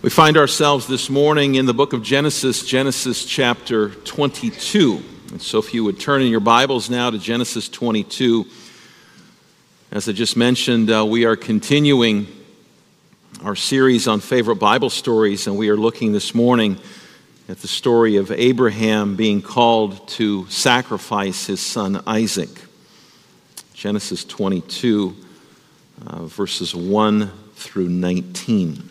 We find ourselves this morning in the book of Genesis, Genesis chapter 22. And so, if you would turn in your Bibles now to Genesis 22, as I just mentioned, uh, we are continuing our series on favorite Bible stories, and we are looking this morning at the story of Abraham being called to sacrifice his son Isaac. Genesis 22, uh, verses 1 through 19.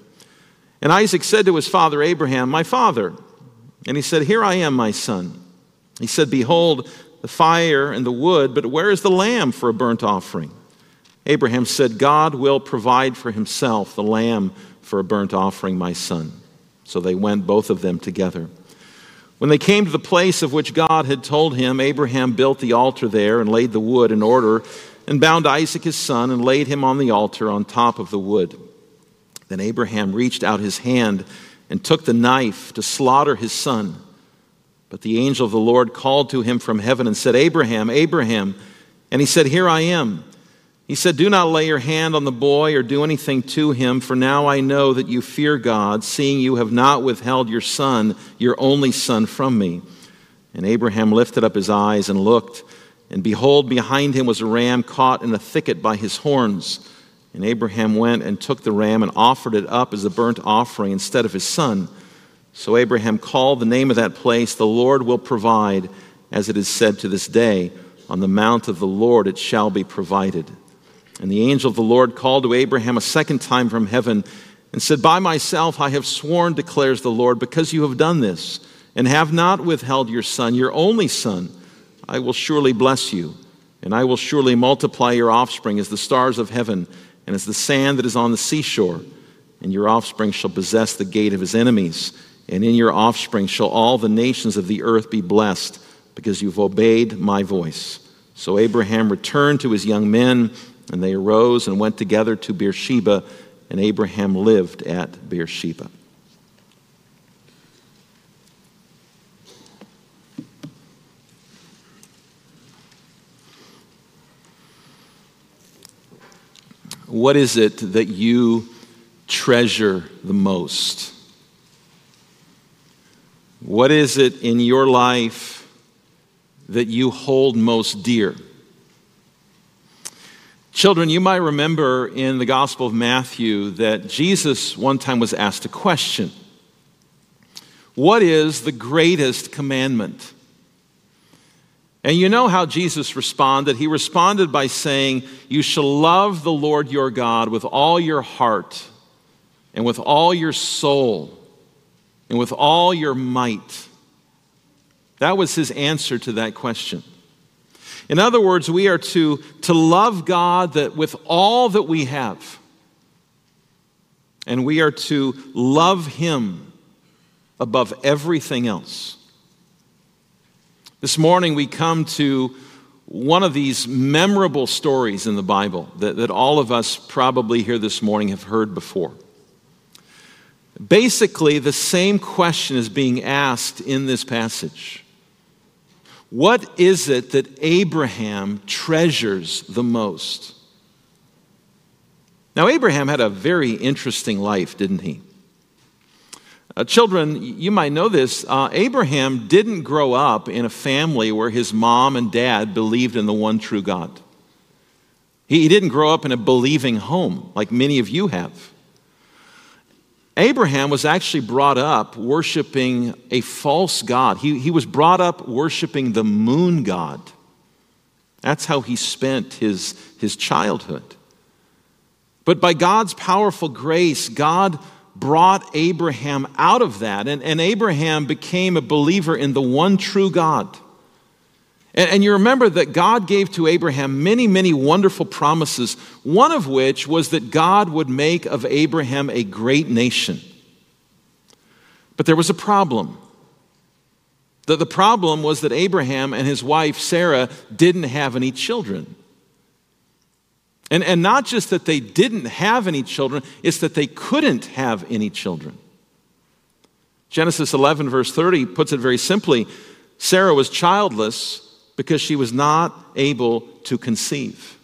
And Isaac said to his father Abraham, My father. And he said, Here I am, my son. He said, Behold, the fire and the wood, but where is the lamb for a burnt offering? Abraham said, God will provide for himself the lamb for a burnt offering, my son. So they went, both of them together. When they came to the place of which God had told him, Abraham built the altar there and laid the wood in order, and bound Isaac his son and laid him on the altar on top of the wood. Then Abraham reached out his hand and took the knife to slaughter his son. But the angel of the Lord called to him from heaven and said, Abraham, Abraham. And he said, Here I am. He said, Do not lay your hand on the boy or do anything to him, for now I know that you fear God, seeing you have not withheld your son, your only son, from me. And Abraham lifted up his eyes and looked, and behold, behind him was a ram caught in a thicket by his horns. And Abraham went and took the ram and offered it up as a burnt offering instead of his son. So Abraham called the name of that place, The Lord will provide, as it is said to this day, On the mount of the Lord it shall be provided. And the angel of the Lord called to Abraham a second time from heaven and said, By myself I have sworn, declares the Lord, because you have done this, and have not withheld your son, your only son, I will surely bless you, and I will surely multiply your offspring as the stars of heaven and as the sand that is on the seashore. And your offspring shall possess the gate of his enemies. And in your offspring shall all the nations of the earth be blessed, because you've obeyed my voice. So Abraham returned to his young men, and they arose and went together to Beersheba, and Abraham lived at Beersheba. What is it that you treasure the most? What is it in your life that you hold most dear? Children, you might remember in the Gospel of Matthew that Jesus one time was asked a question What is the greatest commandment? And you know how Jesus responded? He responded by saying, You shall love the Lord your God with all your heart, and with all your soul, and with all your might. That was his answer to that question. In other words, we are to, to love God that with all that we have, and we are to love him above everything else. This morning we come to one of these memorable stories in the Bible that, that all of us probably here this morning have heard before. Basically, the same question is being asked in this passage. What is it that Abraham treasures the most? Now, Abraham had a very interesting life, didn't he? Uh, children, you might know this. Uh, Abraham didn't grow up in a family where his mom and dad believed in the one true God. He, he didn't grow up in a believing home like many of you have. Abraham was actually brought up worshiping a false God. He, he was brought up worshiping the moon god. That's how he spent his, his childhood. But by God's powerful grace, God brought Abraham out of that, and, and Abraham became a believer in the one true God. And, and you remember that God gave to Abraham many, many wonderful promises, one of which was that God would make of Abraham a great nation. But there was a problem. The, the problem was that Abraham and his wife Sarah didn't have any children. And, and not just that they didn't have any children, it's that they couldn't have any children. Genesis 11, verse 30, puts it very simply Sarah was childless because she was not able to conceive.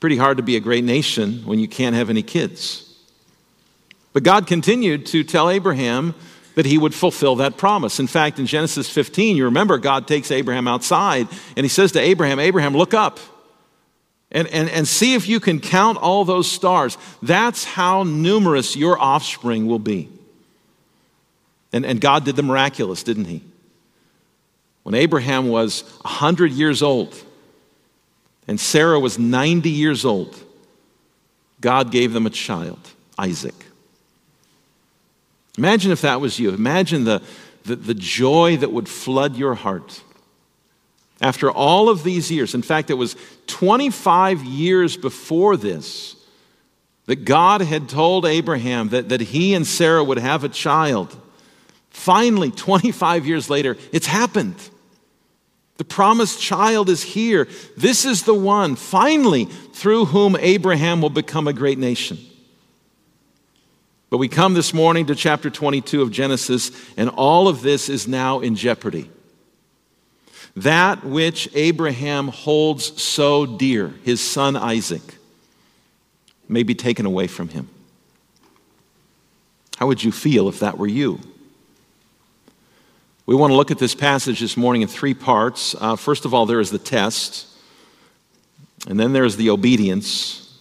Pretty hard to be a great nation when you can't have any kids. But God continued to tell Abraham that he would fulfill that promise. In fact, in Genesis 15, you remember God takes Abraham outside and he says to Abraham, Abraham, look up and, and, and see if you can count all those stars. That's how numerous your offspring will be. And, and God did the miraculous, didn't he? When Abraham was 100 years old and Sarah was 90 years old, God gave them a child, Isaac. Imagine if that was you. Imagine the, the, the, joy that would flood your heart. After all of these years, in fact, it was 25 years before this that God had told Abraham that, that he and Sarah would have a child. Finally, 25 years later, it's happened. The promised child is here. This is the one, finally, through whom Abraham will become a great nation. But we come this morning to chapter 22 of Genesis, and all of this is now in jeopardy. That which Abraham holds so dear, his son Isaac, may be taken away from him. How would you feel if that were you? We want to look at this passage this morning in three parts. Uh, first of all, there is the test, and then there is the obedience,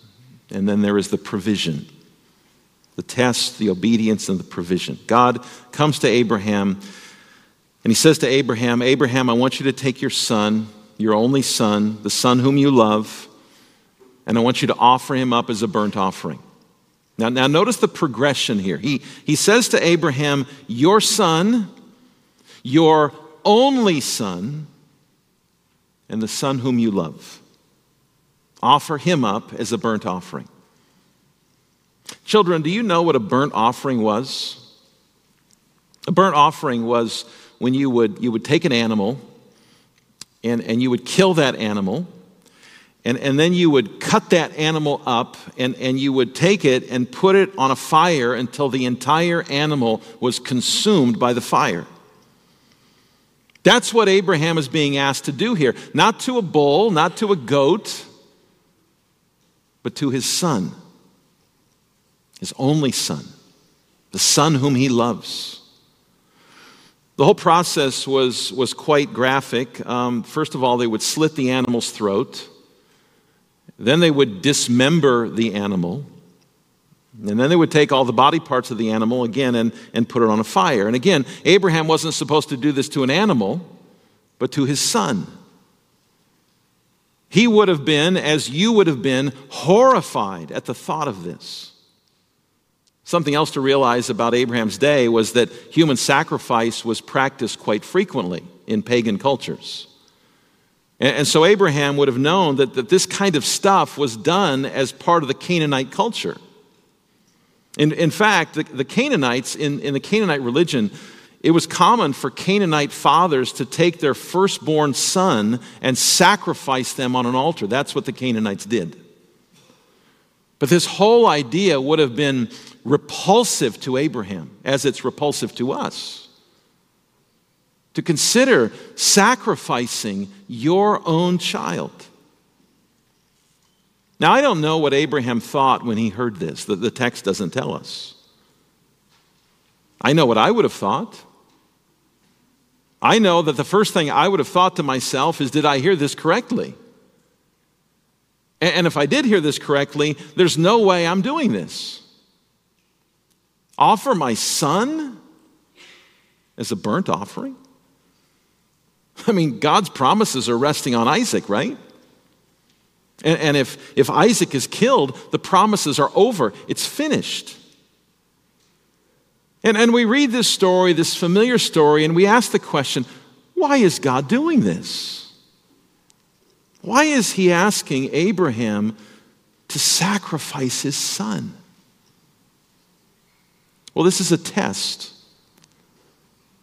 and then there is the provision. The test, the obedience, and the provision. God comes to Abraham, and he says to Abraham, Abraham, I want you to take your son, your only son, the son whom you love, and I want you to offer him up as a burnt offering. Now, now notice the progression here. He, he says to Abraham, Your son, your only son and the son whom you love. Offer him up as a burnt offering. Children, do you know what a burnt offering was? A burnt offering was when you would, you would take an animal and, and you would kill that animal, and, and then you would cut that animal up and, and you would take it and put it on a fire until the entire animal was consumed by the fire. That's what Abraham is being asked to do here. Not to a bull, not to a goat, but to his son, his only son, the son whom he loves. The whole process was, was quite graphic. Um, first of all, they would slit the animal's throat, then they would dismember the animal. And then they would take all the body parts of the animal again and, and put it on a fire. And again, Abraham wasn't supposed to do this to an animal, but to his son. He would have been, as you would have been, horrified at the thought of this. Something else to realize about Abraham's day was that human sacrifice was practiced quite frequently in pagan cultures. And, so Abraham would have known that, that this kind of stuff was done as part of the Canaanite culture. In, in fact, the, the Canaanites, in, in the Canaanite religion, it was common for Canaanite fathers to take their firstborn son and sacrifice them on an altar. That's what the Canaanites did. But this whole idea would have been repulsive to Abraham, as it's repulsive to us. To consider sacrificing your own child. Now, I don't know what Abraham thought when he heard this, the, the text doesn't tell us. I know what I would have thought. I know that the first thing I would have thought to myself is, did I hear this correctly? And if I did hear this correctly, there's no way I'm doing this. Offer my son as a burnt offering? I mean, God's promises are resting on Isaac, right? And, and if, if Isaac is killed, the promises are over, it's finished. And, and we read this story, this familiar story, and we ask the question why is God doing this? Why is he asking Abraham to sacrifice his son? Well, this is a test.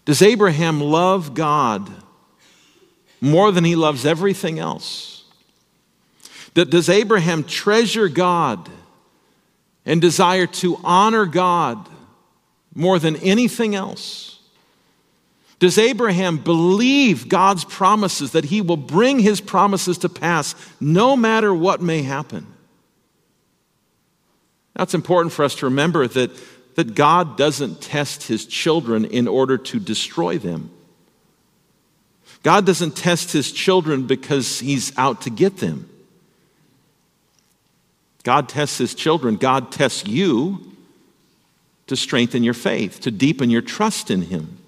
Does Abraham love God more than he loves everything else? Does Abraham treasure God and desire to honor God more than anything else? Does Abraham believe God's promises that he will bring his promises to pass no matter what may happen? It's important for us to remember that, that God doesn't test his children in order to destroy them. God doesn't test his children because he's out to get them. God tests his children. God tests you to strengthen your faith, to deepen your trust in him,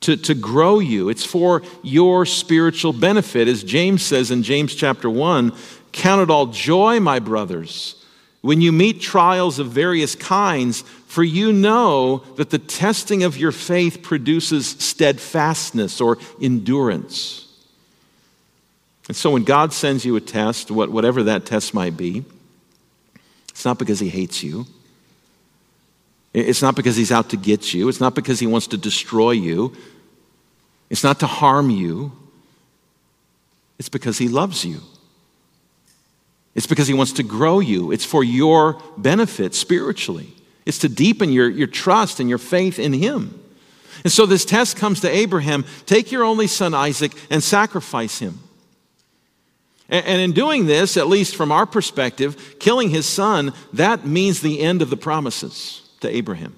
to, to grow you. It's for your spiritual benefit. As James says in James chapter 1 Count it all joy, my brothers when you meet trials of various kinds, for you know that the testing of your faith produces steadfastness or endurance. And so when God sends you a test, whatever that test might be, it's not because he hates you. It's not because he's out to get you. It's not because he wants to destroy you. It's not to harm you. It's because he loves you. It's because He wants to grow you. It's for your benefit spiritually. It's to deepen your, your trust and your faith in Him. And so this test comes to Abraham take your only son Isaac and sacrifice him. And, in doing this, at least from our perspective, killing his son, that means the end of the promises to Abraham.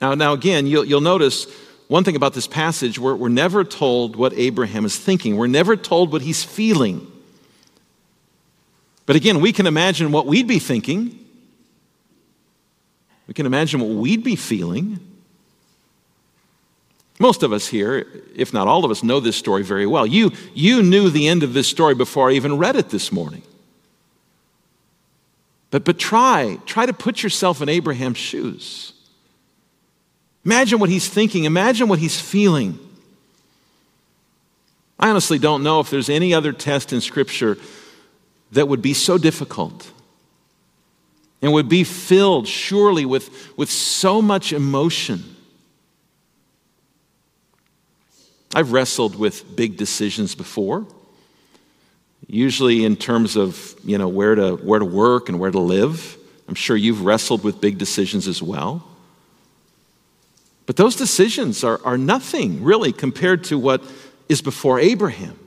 Now, now again, you'll, you'll notice one thing about this passage we're, we're never told what Abraham is thinking, we're never told what he's feeling. But again, we can imagine what we'd be thinking. We can imagine what we'd be feeling. Most of us here, if not all of us, know this story very well. You, you knew the end of this story before I even read it this morning. But, but try, try to put yourself in Abraham's shoes. Imagine what he's thinking, imagine what he's feeling. I honestly don't know if there's any other test in Scripture that would be so difficult and would be filled surely with, with so much emotion. I've wrestled with big decisions before, usually in terms of you know, where, to, where to work and where to live. I'm sure you've wrestled with big decisions as well. But those decisions are, are nothing really compared to what is before Abraham.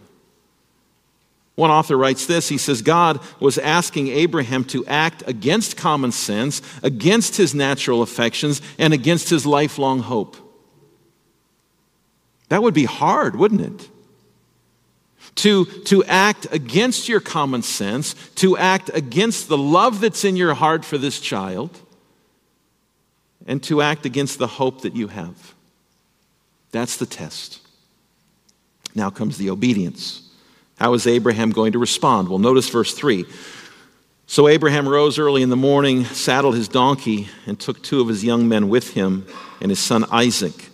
One author writes this he says, God was asking Abraham to act against common sense, against his natural affections, and against his lifelong hope. That would be hard, wouldn't it? To, to act against your common sense, to act against the love that's in your heart for this child, and to act against the hope that you have. That's the test. Now comes the obedience. How is Abraham going to respond? Well, notice verse 3. So Abraham rose early in the morning, saddled his donkey, and took two of his young men with him and his son Isaac.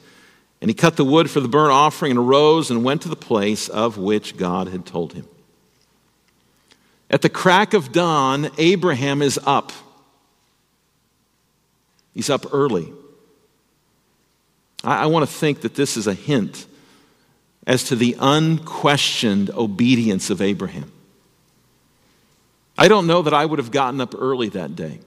And he cut the wood for the burnt offering and arose and went to the place of which God had told him. At the crack of dawn, Abraham is up. He's up early. I, I want to think that this is a hint as to the unquestioned obedience of Abraham. I don't know that I would have gotten up early that day.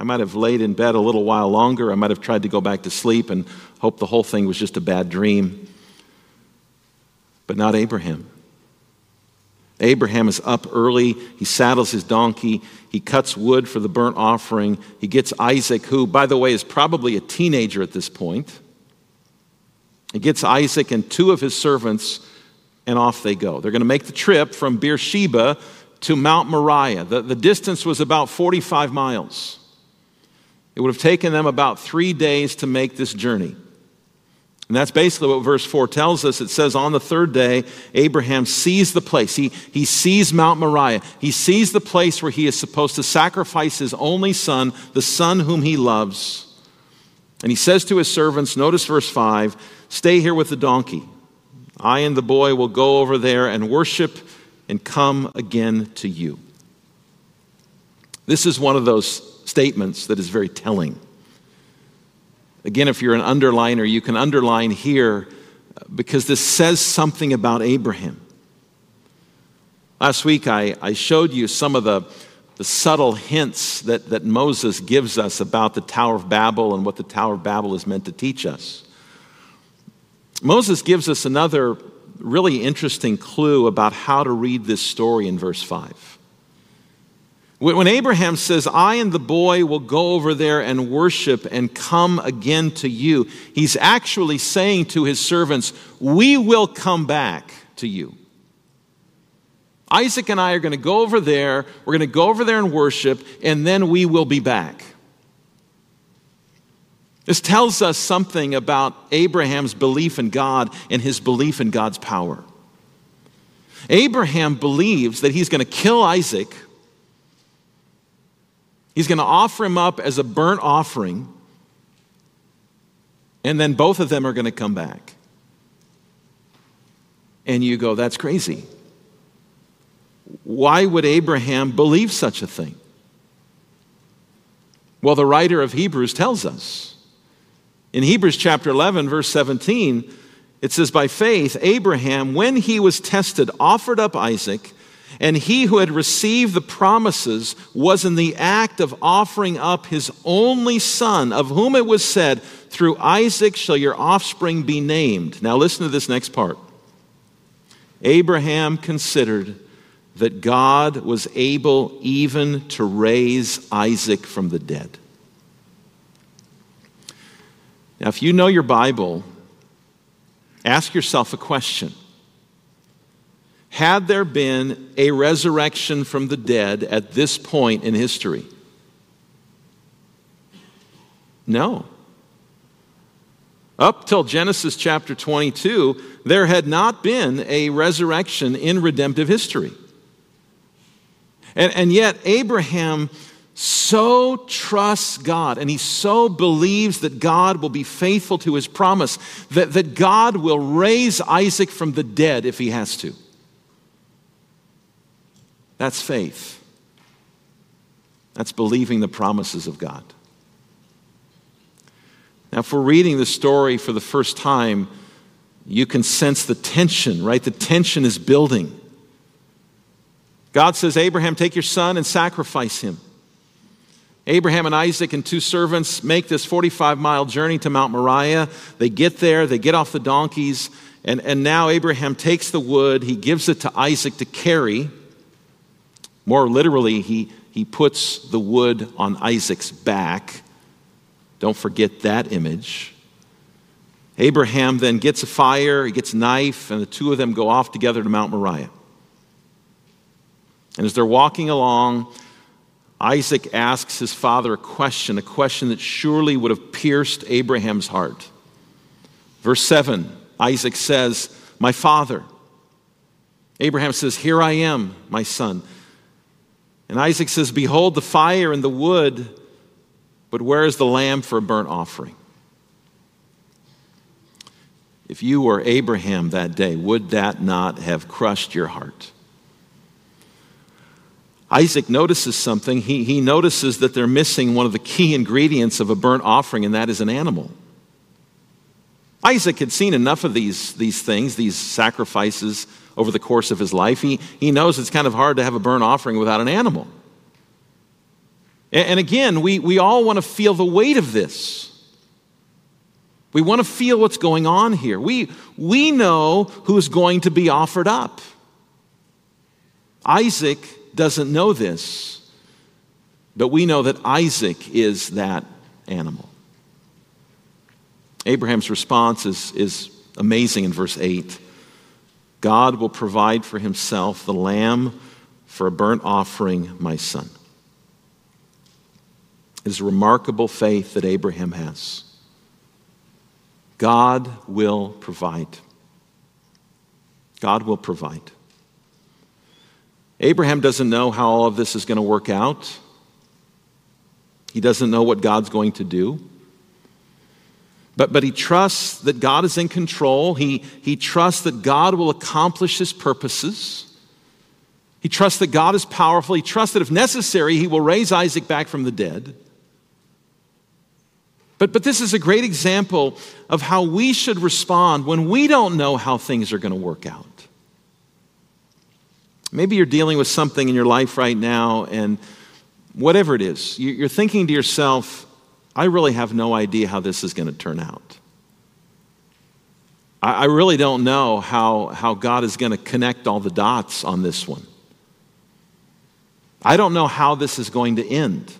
I might have laid in bed a little while longer. I might have tried to go back to sleep and hope the whole thing was just a bad dream. But not Abraham. Abraham is up early. He saddles his donkey. He cuts wood for the burnt offering. He gets Isaac, who, by the way, is probably a teenager at this point. He gets Isaac and two of his servants, and off they go. They're going to make the trip from Beersheba to Mount Moriah. The, the distance was about 45 miles. It would have taken them about three days to make this journey. And that's basically what verse 4 tells us. It says, On the third day, Abraham sees the place. He, he sees Mount Moriah. He sees the place where he is supposed to sacrifice his only son, the son whom he loves. And he says to his servants, notice verse 5 Stay here with the donkey. I and the boy will go over there and worship and come again to you. This is one of those statements that is very telling. Again, if you're an underliner, you can underline here uh, because this says something about Abraham. Last week, I, I showed you some of the, the subtle hints that, that Moses gives us about the Tower of Babel and what the Tower of Babel is meant to teach us. Moses gives us another really interesting clue about how to read this story in verse 5. When Abraham says, I and the boy will go over there and worship and come again to you, he's actually saying to his servants, We will come back to you. Isaac and I are going to go over there, we're going to go over there and worship, and then we will be back. This tells us something about Abraham's belief in God and his belief in God's power. Abraham believes that he's going to kill Isaac He's going to offer him up as a burnt offering, and then both of them are going to come back. And you go, that's crazy. Why would Abraham believe such a thing? Well, the writer of Hebrews tells us. In Hebrews chapter 11, verse 17, it says, By faith, Abraham, when he was tested, offered up Isaac. And he who had received the promises was in the act of offering up his only son, of whom it was said, Through Isaac shall your offspring be named. Now listen to this next part. Abraham considered that God was able even to raise Isaac from the dead. Now, if you know your Bible, ask yourself a question. Had there been a resurrection from the dead at this point in history? No. Up till Genesis chapter 22, there had not been a resurrection in redemptive history. And, and yet, Abraham so trusts God and he so believes that God will be faithful to his promise that, that God will raise Isaac from the dead if he has to. That's faith. That's believing the promises of God. Now, if we're reading the story for the first time, you can sense the tension, right? The tension is building. God says, Abraham, take your son and sacrifice him. Abraham and Isaac and two servants make this 45 mile journey to Mount Moriah. They get there, they get off the donkeys, and, and now Abraham takes the wood, he gives it to Isaac to carry. More literally, he, he puts the wood on Isaac's back. Don't forget that image. Abraham then gets a fire, he gets a knife, and the two of them go off together to Mount Moriah. And as they're walking along, Isaac asks his father a question, a question that surely would have pierced Abraham's heart. Verse 7 Isaac says, My father. Abraham says, Here I am, my son. And Isaac says, Behold the fire and the wood, but where is the lamb for a burnt offering? If you were Abraham that day, would that not have crushed your heart? Isaac notices something. He, he notices that they're missing one of the key ingredients of a burnt offering, and that is an animal. Isaac had seen enough of these, these things, these sacrifices over the course of his life. He, he knows it's kind of hard to have a burnt offering without an animal. And, and again, we, we all want to feel the weight of this. We want to feel what's going on here. We, we know who's going to be offered up. Isaac doesn't know this, but we know that Isaac is that animal. Abraham's response is, is amazing in verse 8. God will provide for himself the lamb for a burnt offering my son. It is a remarkable faith that Abraham has. God will provide. God will provide. Abraham doesn't know how all of this is going to work out. He doesn't know what God's going to do. But, but he trusts that God is in control. He, he trusts that God will accomplish his purposes. He trusts that God is powerful. He trusts that if necessary, he will raise Isaac back from the dead. But, but this is a great example of how we should respond when we don't know how things are going to work out. Maybe you're dealing with something in your life right now, and whatever it is, you're thinking to yourself, I really have no idea how this is going to turn out. I really don't know how, how God is going to connect all the dots on this one. I don't know how this is going to end,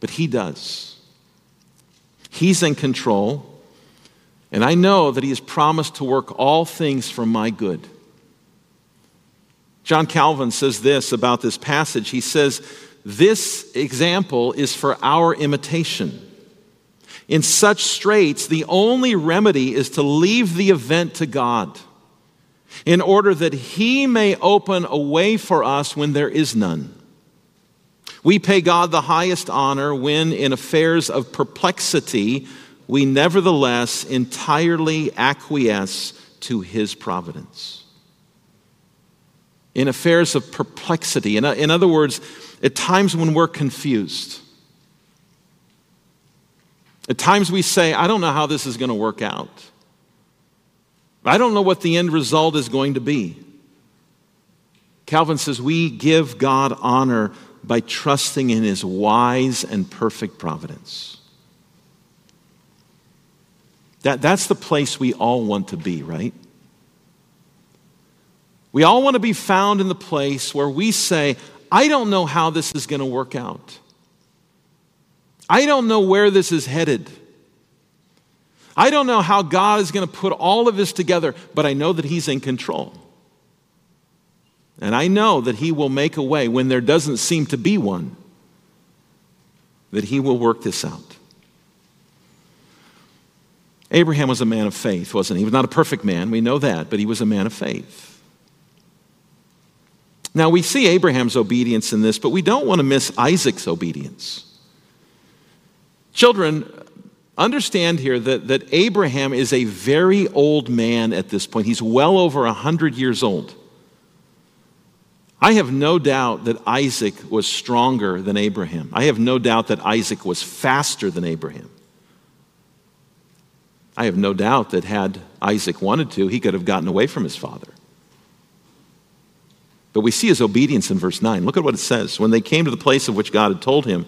but He does. He's in control, and I know that He has promised to work all things for my good. John Calvin says this about this passage. He says, This example is for our imitation. In such straits, the only remedy is to leave the event to God in order that He may open a way for us when there is none. We pay God the highest honor when, in affairs of perplexity, we nevertheless entirely acquiesce to His providence in affairs of perplexity. In, in other words, at times when we're confused. At times we say, I don't know how this is going to work out. I don't know what the end result is going to be. Calvin says we give God honor by trusting in his wise and perfect providence. That, that's the place we all want to be, right? We all want to be found in the place where we say, I don't know how this is going to work out. I don't know where this is headed. I don't know how God is going to put all of this together, but I know that He's in control. And I know that He will make a way when there doesn't seem to be one, that He will work this out. Abraham was a man of faith, wasn't he? He was not a perfect man, we know that, but he was a man of faith. Now, we see Abraham's obedience in this, but we don't want to miss Isaac's obedience. Children, understand here that, that Abraham is a very old man at this point. He's well over 100 years old. I have no doubt that Isaac was stronger than Abraham. I have no doubt that Isaac was faster than Abraham. I have no doubt that had Isaac wanted to, he could have gotten away from his father. But we see his obedience in verse 9. Look at what it says. When they came to the place of which God had told him,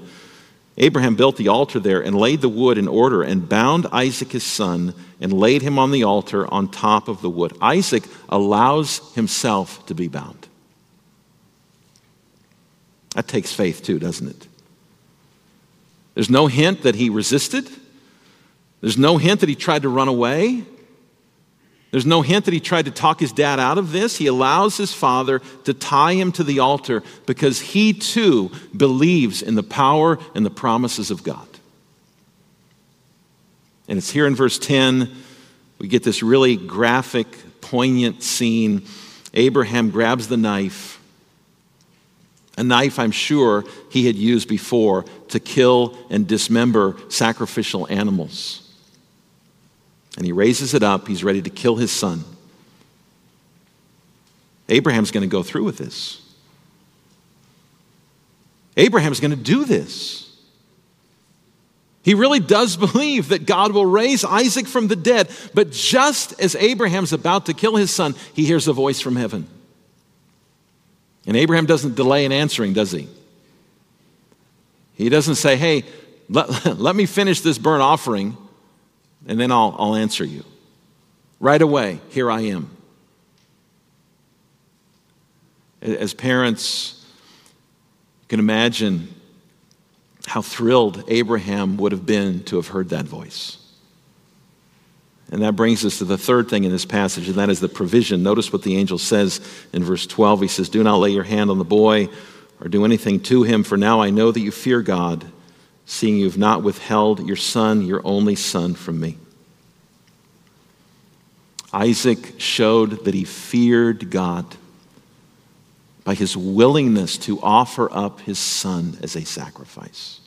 Abraham built the altar there and laid the wood in order and bound Isaac his son and laid him on the altar on top of the wood. Isaac allows himself to be bound. That takes faith too, doesn't it? There's no hint that he resisted. There's no hint that he tried to run away. There's no hint that he tried to talk his dad out of this. He allows his father to tie him to the altar because he too believes in the power and the promises of God. And it's here in verse 10, we get this really graphic, poignant scene. Abraham grabs the knife, a knife I'm sure he had used before to kill and dismember sacrificial animals and he raises it up. He's ready to kill his son. Abraham's going to go through with this. Abraham's going to do this. He really does believe that God will raise Isaac from the dead. But just as Abraham's about to kill his son, he hears a voice from heaven. And Abraham doesn't delay in answering, does he? He doesn't say, hey, let, let me finish this burnt offering and then I'll, I'll answer you. Right away, here I am. As parents, you can imagine how thrilled Abraham would have been to have heard that voice. And that brings us to the third thing in this passage, and that is the provision. Notice what the angel says in verse 12. He says, Do not lay your hand on the boy or do anything to him, for now I know that you fear God, seeing you have not withheld your son, your only son, from me. Isaac showed that he feared God by his willingness to offer up his son as a sacrifice.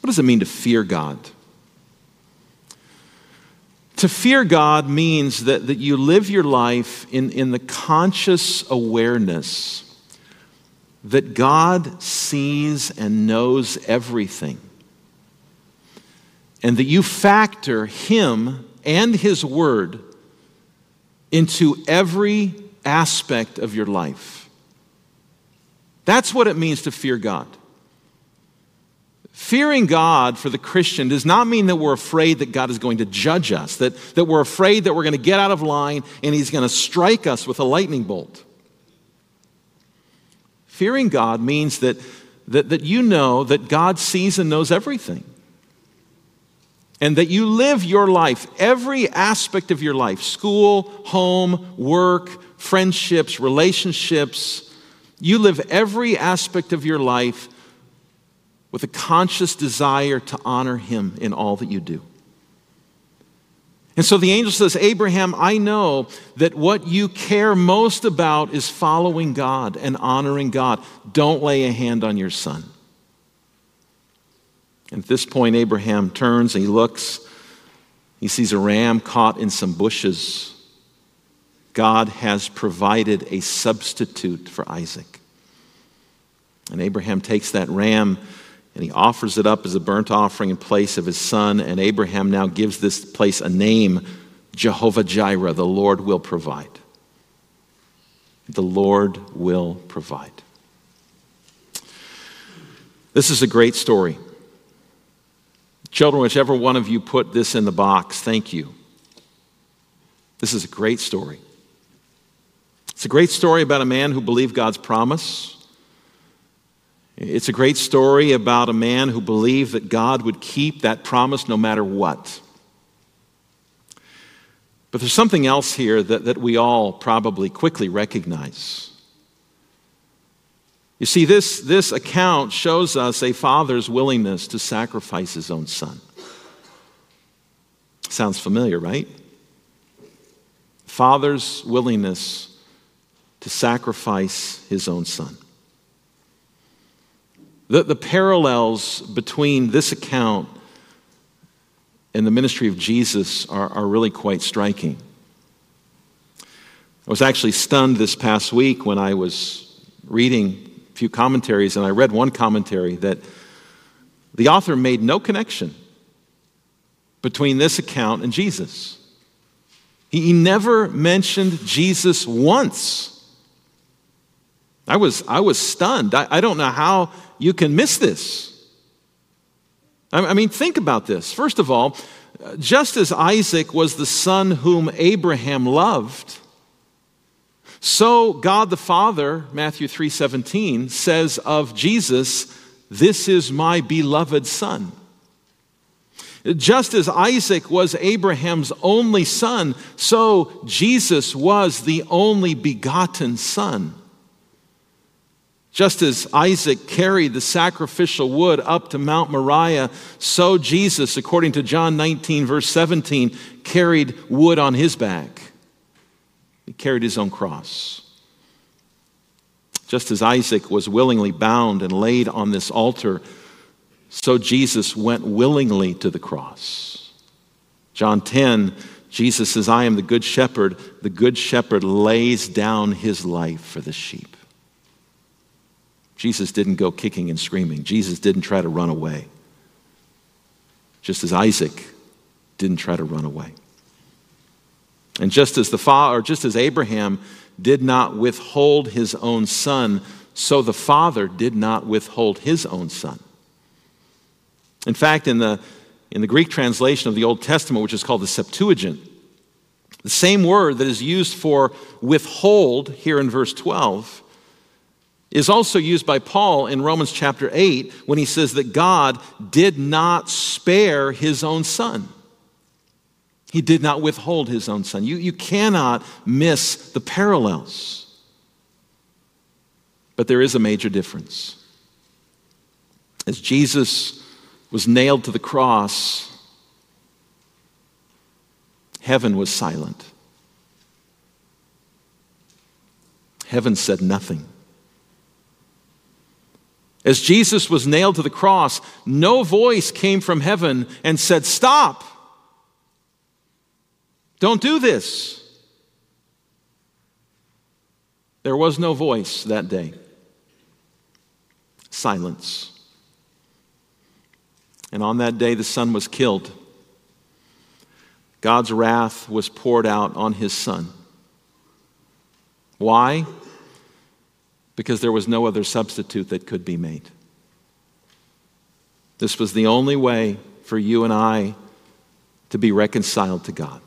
What does it mean to fear God? To fear God means that, that you live your life in, in the conscious awareness that God sees and knows everything, and that you factor Him and His Word into every aspect of your life. That's what it means to fear God. Fearing God for the Christian does not mean that we're afraid that God is going to judge us, that, that we're afraid that we're going to get out of line and He's going to strike us with a lightning bolt. Fearing God means that, that, that you know that God sees and knows everything. And that you live your life, every aspect of your life school, home, work, friendships, relationships you live every aspect of your life with a conscious desire to honor him in all that you do. And so the angel says, Abraham, I know that what you care most about is following God and honoring God. Don't lay a hand on your son. And at this point, Abraham turns and he looks. He sees a ram caught in some bushes. God has provided a substitute for Isaac. And Abraham takes that ram and he offers it up as a burnt offering in place of his son. And Abraham now gives this place a name Jehovah Jireh, the Lord will provide. The Lord will provide. This is a great story. Children, whichever one of you put this in the box, thank you. This is a great story. It's a great story about a man who believed God's promise it's a great story about a man who believed that God would keep that promise no matter what. But there's something else here that, that we all probably quickly recognize. You see, this, this account shows us a father's willingness to sacrifice his own son. Sounds familiar, right? Father's willingness to sacrifice his own son. The, the parallels between this account and the ministry of Jesus are, are really quite striking. I was actually stunned this past week when I was reading a few commentaries, and I read one commentary that the author made no connection between this account and Jesus. He never mentioned Jesus once. I was, I was stunned. I, I don't know how you can miss this. I mean, think about this. First of all, just as Isaac was the son whom Abraham loved, so God the Father, Matthew 3:17 says of Jesus, "This is my beloved son." Just as Isaac was Abraham's only son, so Jesus was the only begotten son. Just as Isaac carried the sacrificial wood up to Mount Moriah, so Jesus, according to John 19, verse 17, carried wood on his back. He carried his own cross. Just as Isaac was willingly bound and laid on this altar, so Jesus went willingly to the cross. John 10, Jesus says, I am the good shepherd. The good shepherd lays down his life for the sheep. Jesus didn't go kicking and screaming. Jesus didn't try to run away. Just as Isaac didn't try to run away. And just as the father, or just as Abraham did not withhold his own son, so the father did not withhold his own son. In fact, in the, in the Greek translation of the Old Testament, which is called the Septuagint, the same word that is used for withhold here in verse 12 is also used by Paul in Romans chapter 8 when he says that God did not spare his own son. He did not withhold his own son. You, you cannot miss the parallels. But there is a major difference. As Jesus was nailed to the cross, heaven was silent. Heaven said nothing. As Jesus was nailed to the cross, no voice came from heaven and said, Stop! Don't do this. There was no voice that day. Silence. And on that day, the Son was killed. God's wrath was poured out on his Son. Why? Because there was no other substitute that could be made. This was the only way for you and I to be reconciled to God.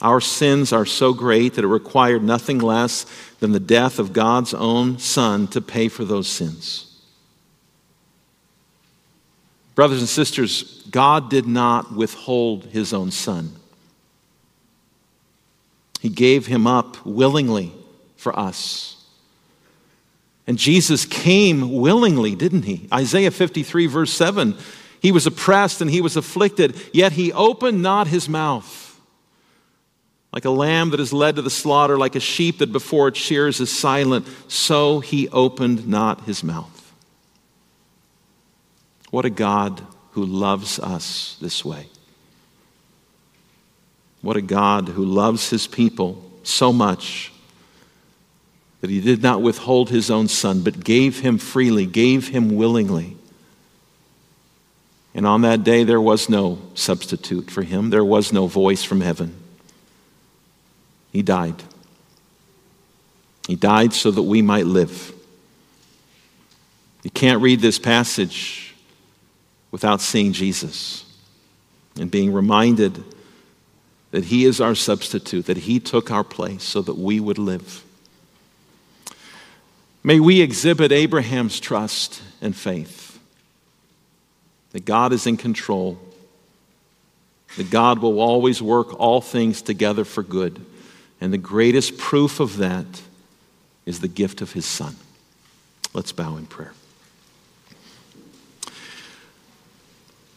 Our sins are so great that it required nothing less than the death of God's own Son to pay for those sins. Brothers and sisters, God did not withhold his own Son. He gave him up willingly for us. And Jesus came willingly, didn't he? Isaiah 53, verse 7 He was oppressed and he was afflicted, yet he opened not his mouth. Like a lamb that is led to the slaughter, like a sheep that before its shears is silent, so he opened not his mouth. What a God who loves us this way. What a God who loves his people so much that he did not withhold his own son, but gave him freely, gave him willingly. And on that day, there was no substitute for him, there was no voice from heaven. He died. He died so that we might live. You can't read this passage without seeing Jesus and being reminded that He is our substitute, that He took our place so that we would live. May we exhibit Abraham's trust and faith that God is in control, that God will always work all things together for good and the greatest proof of that is the gift of his son. Let's bow in prayer.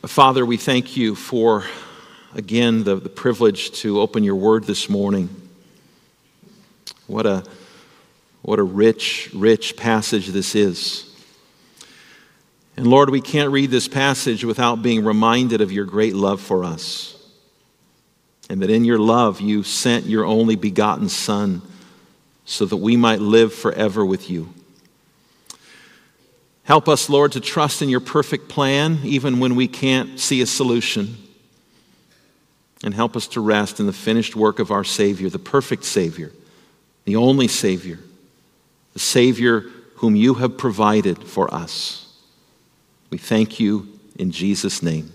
Father, we thank you for, again, the, the privilege to open your word this morning. What a, what a rich, rich passage this is. And Lord, we can't read this passage without being reminded of your great love for us and that in your love you sent your only begotten Son so that we might live forever with you. Help us, Lord, to trust in your perfect plan even when we can't see a solution. And help us to rest in the finished work of our Savior, the perfect Savior, the only Savior, the Savior whom you have provided for us. We thank you in Jesus' name.